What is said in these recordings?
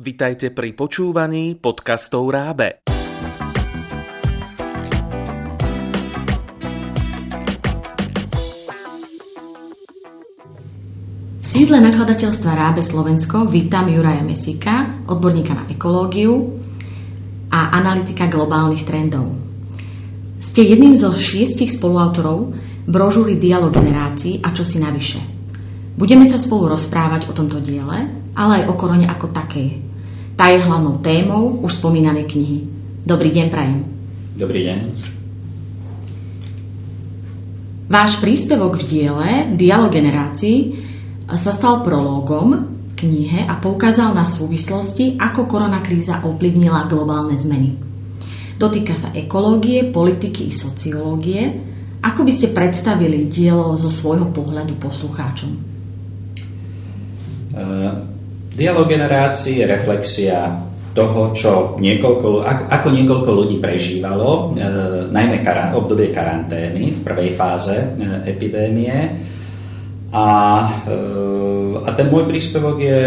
Vitajte pri počúvaní podcastov Rábe. V sídle nakladateľstva Rábe Slovensko vítam Juraja Mesika, odborníka na ekológiu a analytika globálnych trendov. Ste jedným zo šiestich spoluautorov brožúry Dialog generácií a čo si navyše. Budeme sa spolu rozprávať o tomto diele, ale aj o korone ako takej. Tá je hlavnou témou už spomínanej knihy. Dobrý deň, Prajem. Dobrý deň. Váš príspevok v diele Dialog generácií sa stal prológom knihe a poukázal na súvislosti, ako koronakríza ovplyvnila globálne zmeny. Dotýka sa ekológie, politiky i sociológie. Ako by ste predstavili dielo zo svojho pohľadu poslucháčom? Uh Dialog generácií je reflexia toho, čo niekoľko, ako niekoľko ľudí prežívalo, e, najmä karant, obdobie karantény v prvej fáze e, epidémie. A, e, a ten môj príspevok je,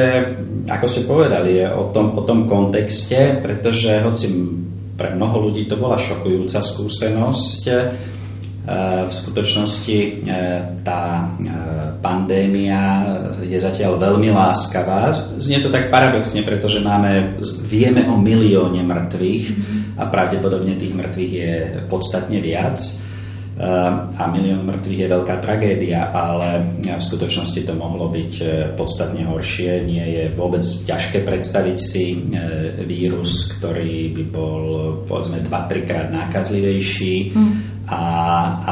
ako ste povedali, je o tom, o tom kontexte, pretože hoci pre mnoho ľudí to bola šokujúca skúsenosť, v skutočnosti e, tá e, pandémia je zatiaľ veľmi láskavá. Znie to tak paradoxne, pretože máme, vieme o milióne mŕtvych a pravdepodobne tých mŕtvych je podstatne viac e, a milión mŕtvych je veľká tragédia, ale v skutočnosti to mohlo byť podstatne horšie. Nie je vôbec ťažké predstaviť si vírus, ktorý by bol povedzme 2-3 krát nákazlivejší. Mm a, a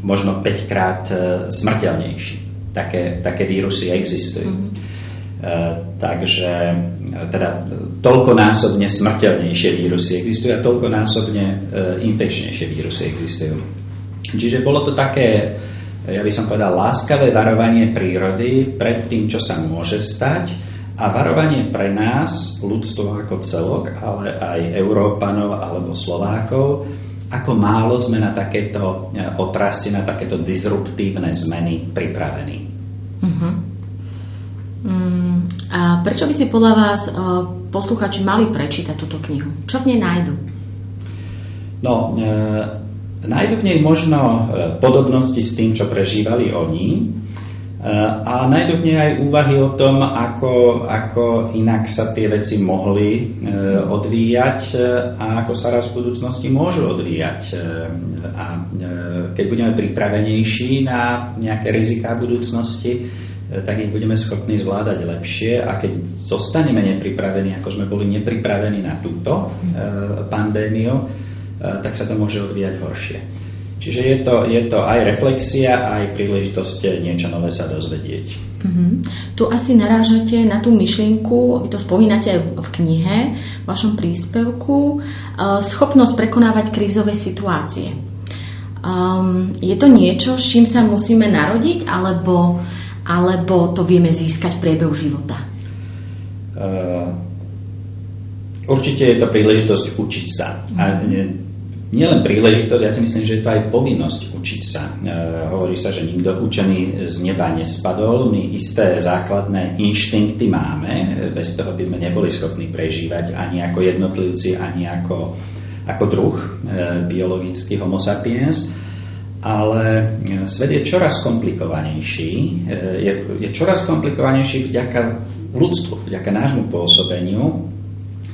možno 5 krát e, smrteľnejší. Také, také vírusy existujú. Uh, takže teda toľkonásobne smrteľnejšie vírusy existujú a toľkonásobne infekčnejšie vírusy existujú. Čiže bolo to také, ja by som povedal, láskavé varovanie prírody pred tým, čo sa môže stať a varovanie pre nás, ľudstvo ako celok, ale aj Európanov alebo Slovákov, ako málo sme na takéto e, otrasy, na takéto disruptívne zmeny pripravení. Uh-huh. Mm, a prečo by si podľa vás uh, posluchači mali prečítať túto knihu? Čo v nej nájdu? No, e, nájdu v nej možno e, podobnosti s tým, čo prežívali oni, a nájdu v nej aj úvahy o tom, ako, ako inak sa tie veci mohli e, odvíjať e, a ako sa raz v budúcnosti môžu odvíjať. E, a keď budeme pripravenejší na nejaké riziká budúcnosti, tak ich budeme schopní zvládať lepšie a keď zostaneme nepripravení, ako sme boli nepripravení na túto pandémiu, tak sa to môže odvíjať horšie. Čiže je to, je to aj reflexia, aj príležitosť niečo nové sa dozvedieť. Uh-huh. Tu asi narážate na tú myšlienku, vy to spomínate aj v knihe, v vašom príspevku, uh, schopnosť prekonávať krízové situácie. Um, je to niečo, s čím sa musíme narodiť, alebo, alebo to vieme získať v priebehu života? Uh, určite je to príležitosť učiť sa. A mhm nielen príležitosť, ja si myslím, že je to aj povinnosť učiť sa. E, hovorí sa, že nikto učený z neba nespadol, my isté základné inštinkty máme, bez toho by sme neboli schopní prežívať ani ako jednotlivci, ani ako, ako druh e, biologický homo sapiens. Ale svet je čoraz komplikovanejší, e, je, je čoraz komplikovanejší vďaka ľudstvu, vďaka nášmu pôsobeniu,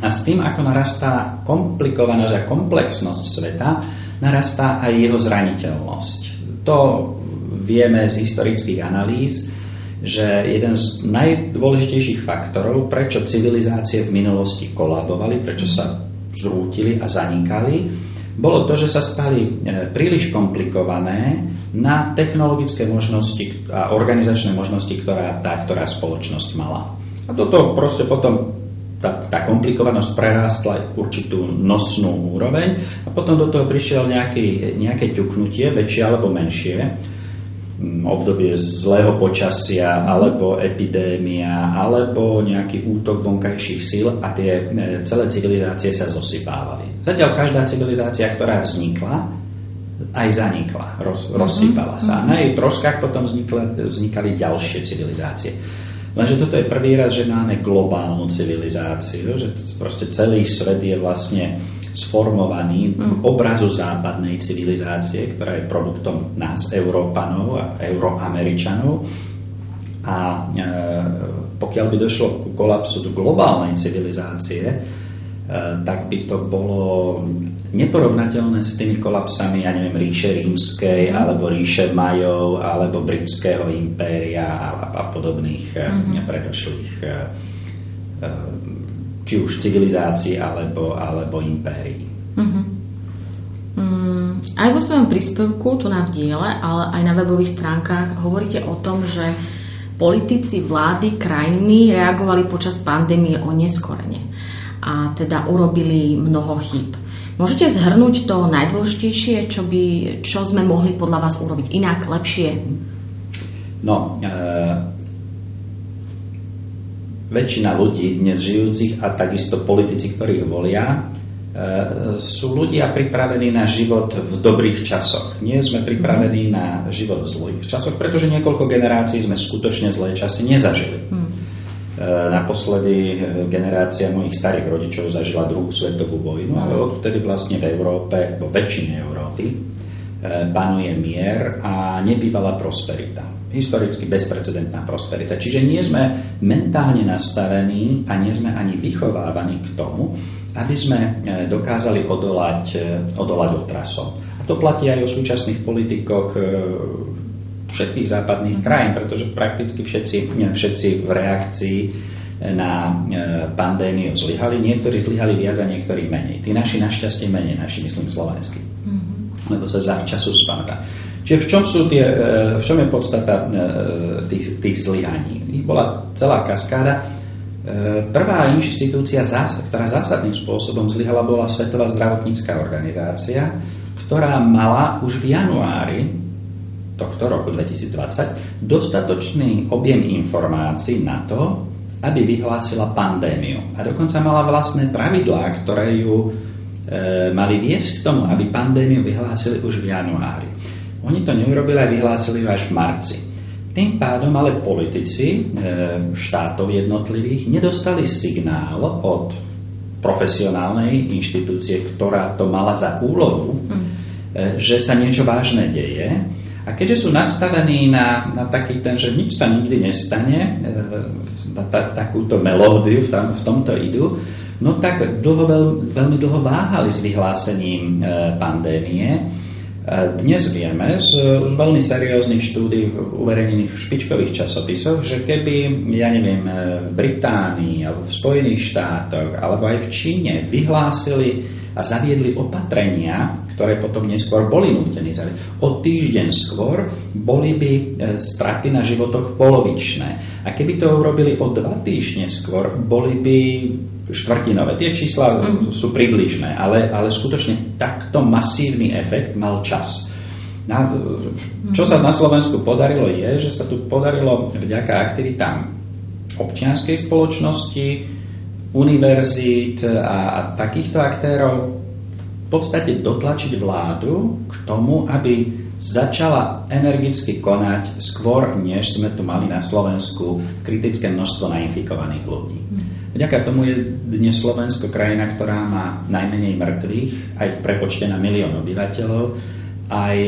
a s tým, ako narastá komplikovanosť a komplexnosť sveta, narastá aj jeho zraniteľnosť. To vieme z historických analýz, že jeden z najdôležitejších faktorov, prečo civilizácie v minulosti kolabovali, prečo sa zrútili a zanikali, bolo to, že sa stali e, príliš komplikované na technologické možnosti a organizačné možnosti, ktorá tá, ktorá spoločnosť mala. A toto proste potom tá, tá komplikovanosť prerástla určitú nosnú úroveň a potom do toho prišiel nejaký, nejaké ťuknutie, väčšie alebo menšie, mm, obdobie zlého počasia, alebo epidémia, alebo nejaký útok vonkajších síl a tie e, celé civilizácie sa zosypávali. Zatiaľ každá civilizácia, ktorá vznikla, aj zanikla, roz, mm-hmm. rozsypala sa. A na jej troskách potom vznikli, vznikali ďalšie civilizácie. Lenže toto je prvý raz, že máme globálnu civilizáciu, že proste celý svet je vlastne sformovaný v obrazu západnej civilizácie, ktorá je produktom nás, Európanov a Euroameričanov. A e, pokiaľ by došlo ku kolapsu do globálnej civilizácie, tak by to bolo neporovnateľné s tými kolapsami, ja neviem, ríše rímskej, mm. alebo ríše Majov, alebo britského impéria a, a podobných mm-hmm. predošlých eh, či už civilizácií alebo, alebo impérií. Mm-hmm. Mm, aj vo svojom príspevku, tu na v diele, ale aj na webových stránkach hovoríte o tom, že politici vlády krajiny reagovali počas pandémie oneskorene a teda urobili mnoho chýb. Môžete zhrnúť to najdôležitejšie, čo, by, čo sme mohli podľa vás urobiť inak, lepšie? No, e, väčšina ľudí dnes žijúcich a takisto politici, ktorí volia, e, sú ľudia pripravení na život v dobrých časoch. Nie sme pripravení mm. na život v zlých časoch, pretože niekoľko generácií sme skutočne zlé časy nezažili. Mm. E, naposledy e, generácia mojich starých rodičov zažila druhú svetovú vojnu, ale odtedy vlastne v Európe, vo väčšine Európy, e, panuje mier a nebývala prosperita. Historicky bezprecedentná prosperita. Čiže nie sme mentálne nastavení a nie sme ani vychovávaní k tomu, aby sme dokázali odolať, odolať otrasom. A to platí aj o súčasných politikoch všetkých západných krajín, pretože prakticky všetci, všetci v reakcii na e, pandémiu zlyhali. Niektorí zlyhali viac a niektorí menej. Tí naši našťastie menej, naši myslím slovenskí. Mm-hmm. Lebo sa zavčasu spamätá. Čiže v čom, sú tie, e, v čom je podstata e, tých, tých zlyhaní? Ich bola celá kaskáda. Prvá inštitúcia, ktorá zásadným spôsobom zlyhala, bola Svetová zdravotnícká organizácia, ktorá mala už v januári tohto roku 2020 dostatočný objem informácií na to, aby vyhlásila pandémiu. A dokonca mala vlastné pravidlá, ktoré ju e, mali viesť k tomu, aby pandémiu vyhlásili už v januári. Oni to neurobili a vyhlásili ju až v marci. Tým pádom ale politici e, štátov jednotlivých nedostali signál od profesionálnej inštitúcie, ktorá to mala za úlohu, mm. e, že sa niečo vážne deje a keďže sú nastavení na, na taký ten, že nič sa nikdy nestane, e, na ta, takúto melódiu v, tam, v tomto idú, no tak dlho, veľ, veľmi dlho váhali s vyhlásením e, pandémie. E, dnes vieme z, z veľmi serióznych štúdí uverejnených v špičkových časopisoch, že keby, ja neviem, v Británii alebo v Spojených štátoch alebo aj v Číne vyhlásili a zaviedli opatrenia, ktoré potom neskôr boli nútení zaviesť. O týždeň skôr boli by e, straty na životoch polovičné. A keby to urobili o dva týždne skôr, boli by štvrtinové. Tie čísla mm. sú približné, ale, ale skutočne takto masívny efekt mal čas. Na, čo sa na Slovensku podarilo je, že sa tu podarilo vďaka aktivitám občianskej spoločnosti, univerzít a, takýchto aktérov v podstate dotlačiť vládu k tomu, aby začala energicky konať skôr, než sme tu mali na Slovensku kritické množstvo nainfikovaných ľudí. Vďaka tomu je dnes Slovensko krajina, ktorá má najmenej mŕtvych, aj v prepočte na milión obyvateľov, aj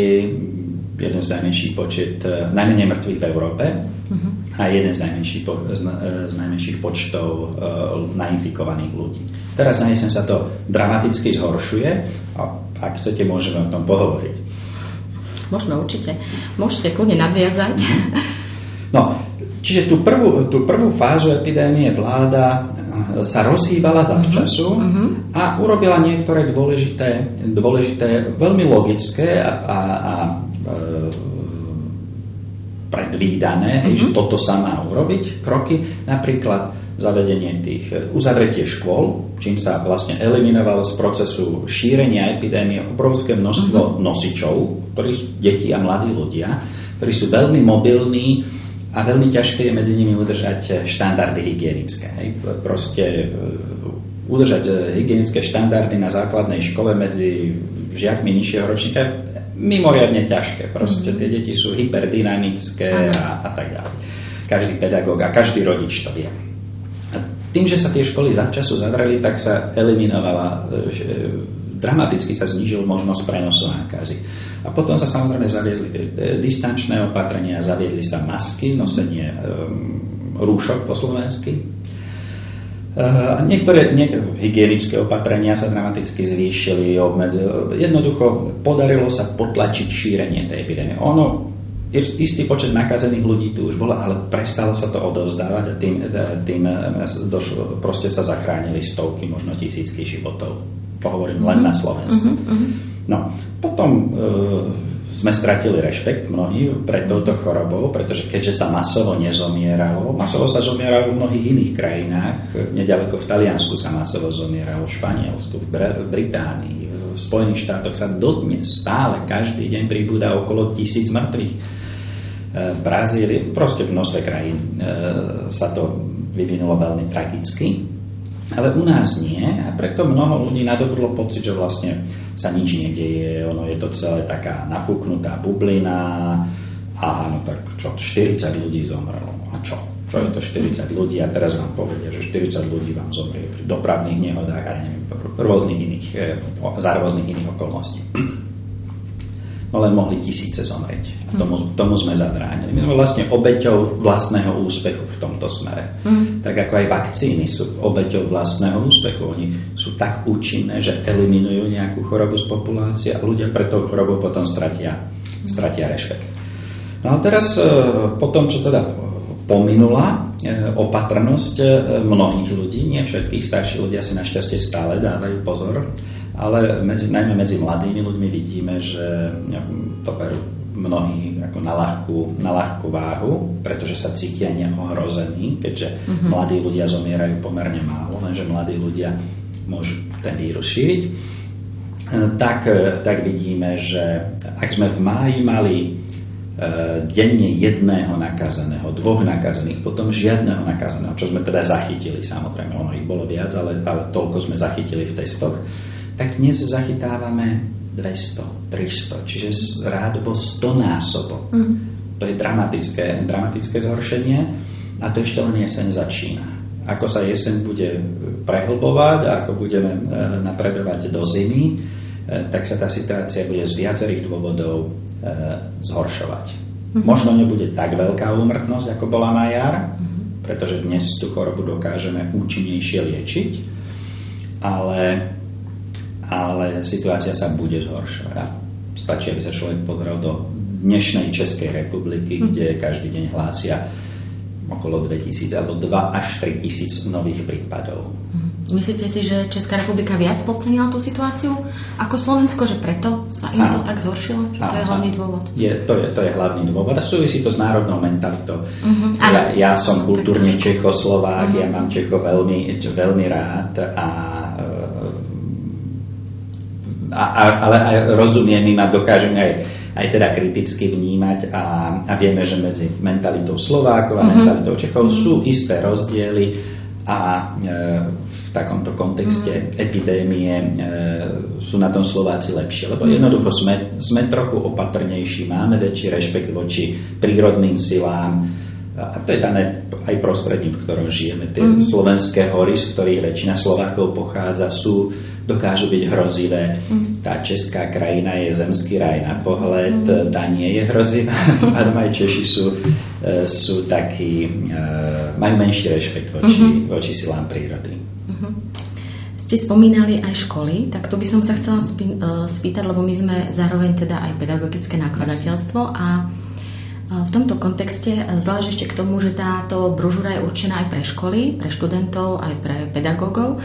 jeden z najmenších počet, e, najmenej mŕtvych v Európe uh-huh. a jeden z najmenších, po, z, e, z najmenších počtov uh, nainfikovaných ľudí. Teraz na jeseň sa to dramaticky zhoršuje a ak chcete, môžeme o tom pohovoriť. Môžeme určite. Môžete kľudne nadviazať. No, čiže tú prvú, tú prvú fázu epidémie vláda sa rozhýbala za včasu uh-huh. a urobila niektoré dôležité, dôležité veľmi logické a, a, a predvídané, mm-hmm. že toto sa má urobiť, kroky, napríklad zavedenie tých, e, uzavretie škôl, čím sa vlastne eliminovalo z procesu šírenia epidémie obrovské množstvo mm-hmm. nosičov, ktorí sú deti a mladí ľudia, ktorí sú veľmi mobilní a veľmi ťažké je medzi nimi udržať štandardy hygienické. Hej. Proste udržať hygienické štandardy na základnej škole medzi žiakmi nižšieho ročníka mimoriadne ťažké. Proste tie deti sú hyperdynamické a, a tak ďalej. každý pedagóg a každý rodič to vie. A tým, že sa tie školy času zavreli, tak sa eliminovala, dramaticky sa znížil možnosť prenosu nákazy. A potom sa samozrejme zaviedli distančné opatrenia, zaviedli sa masky, nosenie um, rúšok po slovensky, a niektoré, niektoré hygienické opatrenia sa dramaticky zvýšili, obmedzili. Jednoducho podarilo sa potlačiť šírenie tej epidémie. Ono, istý počet nakazených ľudí tu už bolo, ale prestalo sa to odovzdávať a tým, tým došlo, proste sa zachránili stovky, možno tisícky životov. Pohovorím len na Slovensku. Mm-hmm. No, potom e, sme stratili rešpekt mnohí pred touto chorobou, pretože keďže sa masovo nezomieralo, masovo sa zomieralo v mnohých iných krajinách, nedaleko v Taliansku sa masovo zomieralo, v Španielsku, v, Br- v Británii, v Spojených štátoch sa dodnes stále každý deň pribúda okolo tisíc mŕtvych. E, v Brazílii, proste v množstve krajín e, sa to vyvinulo veľmi tragicky. Ale u nás nie a preto mnoho ľudí nadobudlo pocit, že vlastne sa nič nedieje, ono je to celé taká nafúknutá bublina a no tak čo, 40 ľudí zomrelo. A čo? Čo je to 40 ľudí? A teraz vám povedia, že 40 ľudí vám zomrie pri dopravných nehodách a neviem, rôznych iných, eh, za rôznych iných okolností no len mohli tisíce zomrieť. A tomu, mm. tomu sme zabránili. My sme vlastne obeťou vlastného úspechu v tomto smere. Mm. Tak ako aj vakcíny sú obeťou vlastného úspechu. Oni sú tak účinné, že eliminujú nejakú chorobu z populácie a ľudia pre tou chorobou potom stratia, stratia rešpekt. No a teraz e, po tom, čo teda pominula e, opatrnosť e, mnohých ľudí, nie všetkých starší ľudia si našťastie stále dávajú pozor, ale medzi, najmä medzi mladými ľuďmi vidíme, že to berú mnohí ako na ľahkú, na ľahkú váhu, pretože sa cítia neohrození, keďže mm-hmm. mladí ľudia zomierajú pomerne málo, lenže mladí ľudia môžu ten vírus šíriť. Tak, tak vidíme, že ak sme v máji mali denne jedného nakazeného, dvoch nakazených, potom žiadneho nakazeného, čo sme teda zachytili, samozrejme, ono ich bolo viac, ale, ale toľko sme zachytili v testoch, tak dnes zachytávame 200, 300, čiže rádovo 100 násobok. Mm. To je dramatické, dramatické zhoršenie a to ešte len jeseň začína. Ako sa jeseň bude prehlbovať a ako budeme e, napredovať do zimy, e, tak sa tá situácia bude z viacerých dôvodov zhoršovať. Mm-hmm. Možno nebude tak veľká úmrtnosť, ako bola na jar, mm-hmm. pretože dnes tú chorobu dokážeme účinnejšie liečiť, ale ale situácia sa bude zhoršovať. Stačí, aby sa človek pozrel do dnešnej Českej republiky, hm. kde každý deň hlásia okolo 2000 alebo 2 až 3 tisíc nových prípadov. Hm. Myslíte si, že Česká republika viac podcenila tú situáciu ako Slovensko, že preto sa im to tak zhoršilo? Že to je hlavný dôvod? Je, to, je, to je hlavný dôvod a súvisí to s národnou mentalitou. Uh-huh. Ja, ja som kultúrne Čechoslovák, uh-huh. ja mám Čecho veľmi, veľmi rád a a, a, ale aj rozumiem im a dokážeme aj, aj teda kriticky vnímať a, a vieme, že medzi mentalitou Slovákov a mm-hmm. mentalitou Čechov sú isté rozdiely a e, v takomto kontexte mm-hmm. epidémie e, sú na tom Slováci lepšie, lebo mm-hmm. jednoducho sme, sme trochu opatrnejší, máme väčší rešpekt voči prírodným silám, a to je dané aj prostredím, v ktorom žijeme. Tie mm. slovenské hory, z ktorých väčšina Slovákov pochádza, sú, dokážu byť hrozivé. Mm. Tá česká krajina je zemský raj na pohľad, mm. tá nie je hrozivá. A aj Češi sú, e, sú takí, e, majú menší rešpekt voči, mm-hmm. voči silám prírody. Mm-hmm. Ste spomínali aj školy, tak to by som sa chcela spýtať, lebo my sme zároveň teda aj pedagogické nakladateľstvo a v tomto kontexte zvlášť ešte k tomu, že táto brožúra je určená aj pre školy, pre študentov, aj pre pedagógov,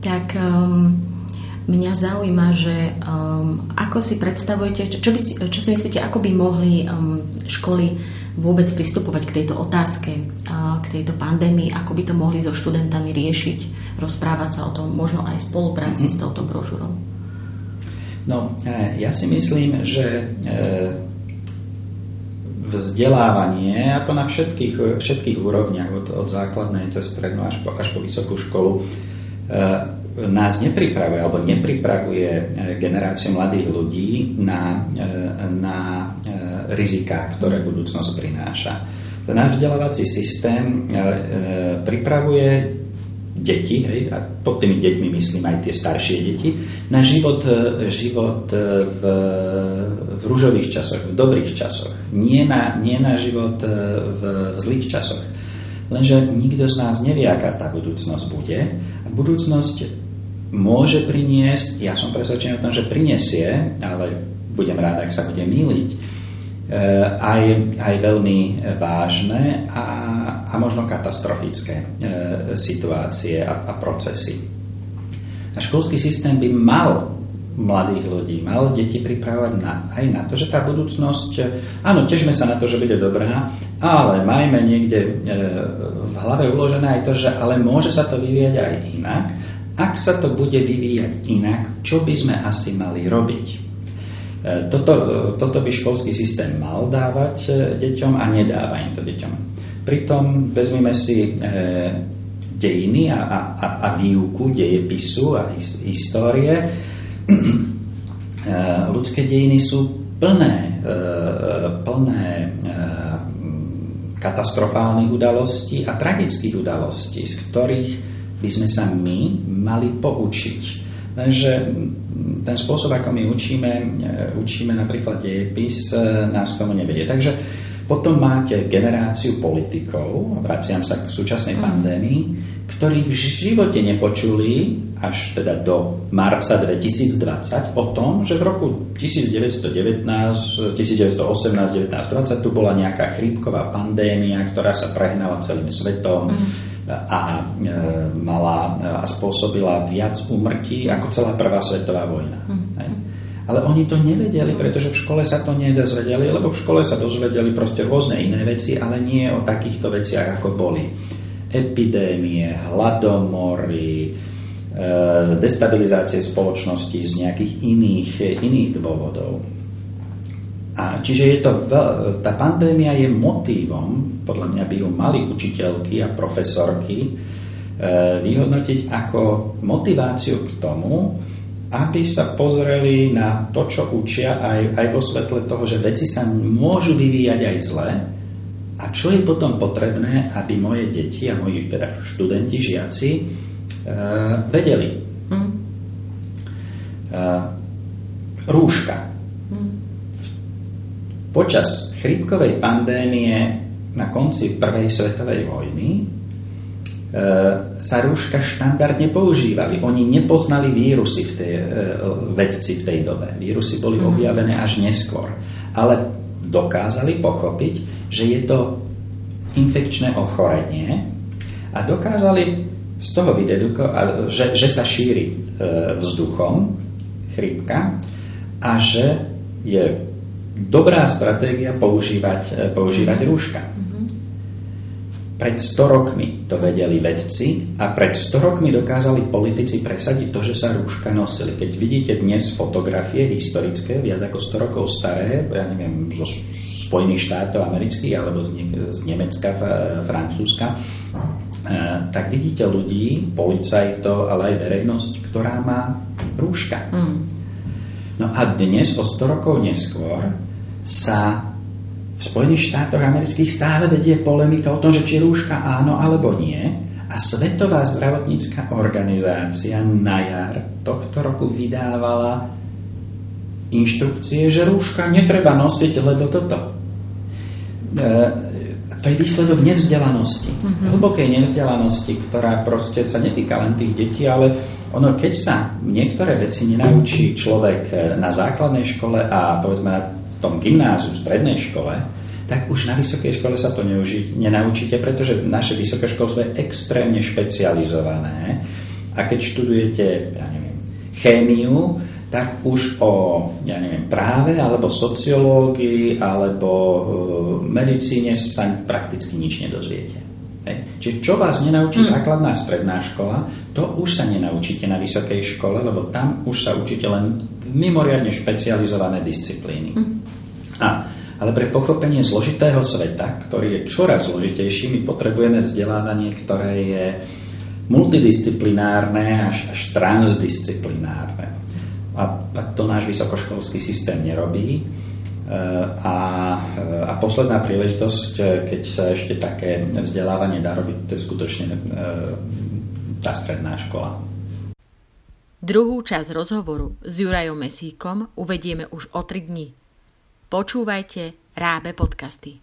tak um, mňa zaujíma, že um, ako si predstavujete, čo, by si, čo si myslíte, ako by mohli um, školy vôbec pristupovať k tejto otázke, uh, k tejto pandémii, ako by to mohli so študentami riešiť, rozprávať sa o tom, možno aj spolupráci mm-hmm. s touto brožúrou? No, ja si myslím, že e, vzdelávanie, ako na všetkých, všetkých úrovniach, od, od základnej cez strednú až po, až po vysokú školu, e, nás nepripravuje alebo nepripravuje generáciu mladých ľudí na, na rizika, ktoré budúcnosť prináša. Náš vzdelávací systém pripravuje deti, hej, a pod tými deťmi myslím aj tie staršie deti, na život, e, život e, v, v rúžových časoch, v dobrých časoch. Nie na, nie na život e, v, v zlých časoch. Lenže nikto z nás nevie, aká tá budúcnosť bude. A budúcnosť môže priniesť, ja som presvedčený o tom, že prinesie, ale budem rád, ak sa bude míliť, aj, aj veľmi vážne a, a možno katastrofické e, situácie a, a procesy. A školský systém by mal mladých ľudí, mal deti pripravovať na, aj na to, že tá budúcnosť, áno, težme sa na to, že bude dobrá, ale majme niekde v hlave uložené aj to, že ale môže sa to vyvíjať aj inak. Ak sa to bude vyvíjať inak, čo by sme asi mali robiť? E, toto, e, toto by školský systém mal dávať e, deťom a nedáva im to deťom. Pritom vezmeme si dejiny a, a, a výuku dejepisu a histórie. Ľudské dejiny sú plné, plné katastrofálnych udalostí a tragických udalostí, z ktorých by sme sa my mali poučiť. Takže ten spôsob, ako my učíme, e, učíme napríklad dejepis, e, nás tomu nevedie. Takže potom máte generáciu politikov, vraciam sa k súčasnej mm. pandémii, ktorí v živote nepočuli až teda do marca 2020 o tom, že v roku 1919, 1918, 1920 tu bola nejaká chrípková pandémia, ktorá sa prehnala celým svetom. Mm a e, mala a spôsobila viac úmrtí ako celá prvá svetová vojna. Mm. Ale oni to nevedeli, pretože v škole sa to nedozvedeli, lebo v škole sa dozvedeli proste rôzne iné veci, ale nie o takýchto veciach, ako boli epidémie, hladomory, e, destabilizácie spoločnosti z nejakých iných, iných dôvodov. A čiže je to, tá pandémia je motívom, podľa mňa by ju mali učiteľky a profesorky e, vyhodnotiť ako motiváciu k tomu, aby sa pozreli na to, čo učia aj, aj vo svetle toho, že veci sa môžu vyvíjať aj zle a čo je potom potrebné, aby moje deti a moji teda študenti, žiaci e, vedeli. Mm. E, rúška Počas chrípkovej pandémie na konci prvej svetovej vojny e, sa rúška štandardne používali. Oni nepoznali vírusy v tej, e, vedci v tej dobe. Vírusy boli mhm. objavené až neskôr. Ale dokázali pochopiť, že je to infekčné ochorenie a dokázali z toho vydedukovať, že, že sa šíri e, vzduchom chrípka a že je dobrá stratégia používať, e, používať rúška. Pred 100 rokmi to vedeli vedci a pred 100 rokmi dokázali politici presadiť to, že sa rúška nosili. Keď vidíte dnes fotografie historické, viac ako 100 rokov staré, ja neviem, zo Spojených štátov amerických alebo z, z Nemecka, Francúzska, e, tak vidíte ľudí, policajtov, ale aj verejnosť, ktorá má rúška. Mm. No a dnes, o 100 rokov neskôr, sa v Spojených štátoch amerických stále vedie polemika o tom, že či rúška áno alebo nie. A Svetová zdravotnícká organizácia na jar tohto roku vydávala inštrukcie, že rúška netreba nosiť, lebo toto. E, to je výsledok nevzdelanosti. Uh-huh. Hlbokej nevzdelanosti, ktorá proste sa netýka len tých detí, ale ono, keď sa niektoré veci nenaučí človek na základnej škole a povedzme na tom gymnáziu, strednej škole, tak už na vysokej škole sa to neuži, nenaučíte, pretože naše vysoké školstvo je extrémne špecializované a keď študujete, ja neviem, chémiu, tak už o ja neviem, práve alebo sociológii alebo uh, medicíne sa prakticky nič nedozviete. Hej. Čiže čo vás nenaučí mm. základná stredná škola, to už sa nenaučíte na vysokej škole, lebo tam už sa učíte len mimoriadne špecializované disciplíny. Mm. A, ale pre pochopenie zložitého sveta, ktorý je čoraz zložitejší, my potrebujeme vzdelávanie, ktoré je, multidisciplinárne až, až transdisciplinárne. A, to náš vysokoškolský systém nerobí. A, a posledná príležitosť, keď sa ešte také vzdelávanie dá robiť, to je skutočne tá stredná škola. Druhú časť rozhovoru s Jurajom Mesíkom uvedieme už o 3 dní. Počúvajte Rábe podcasty.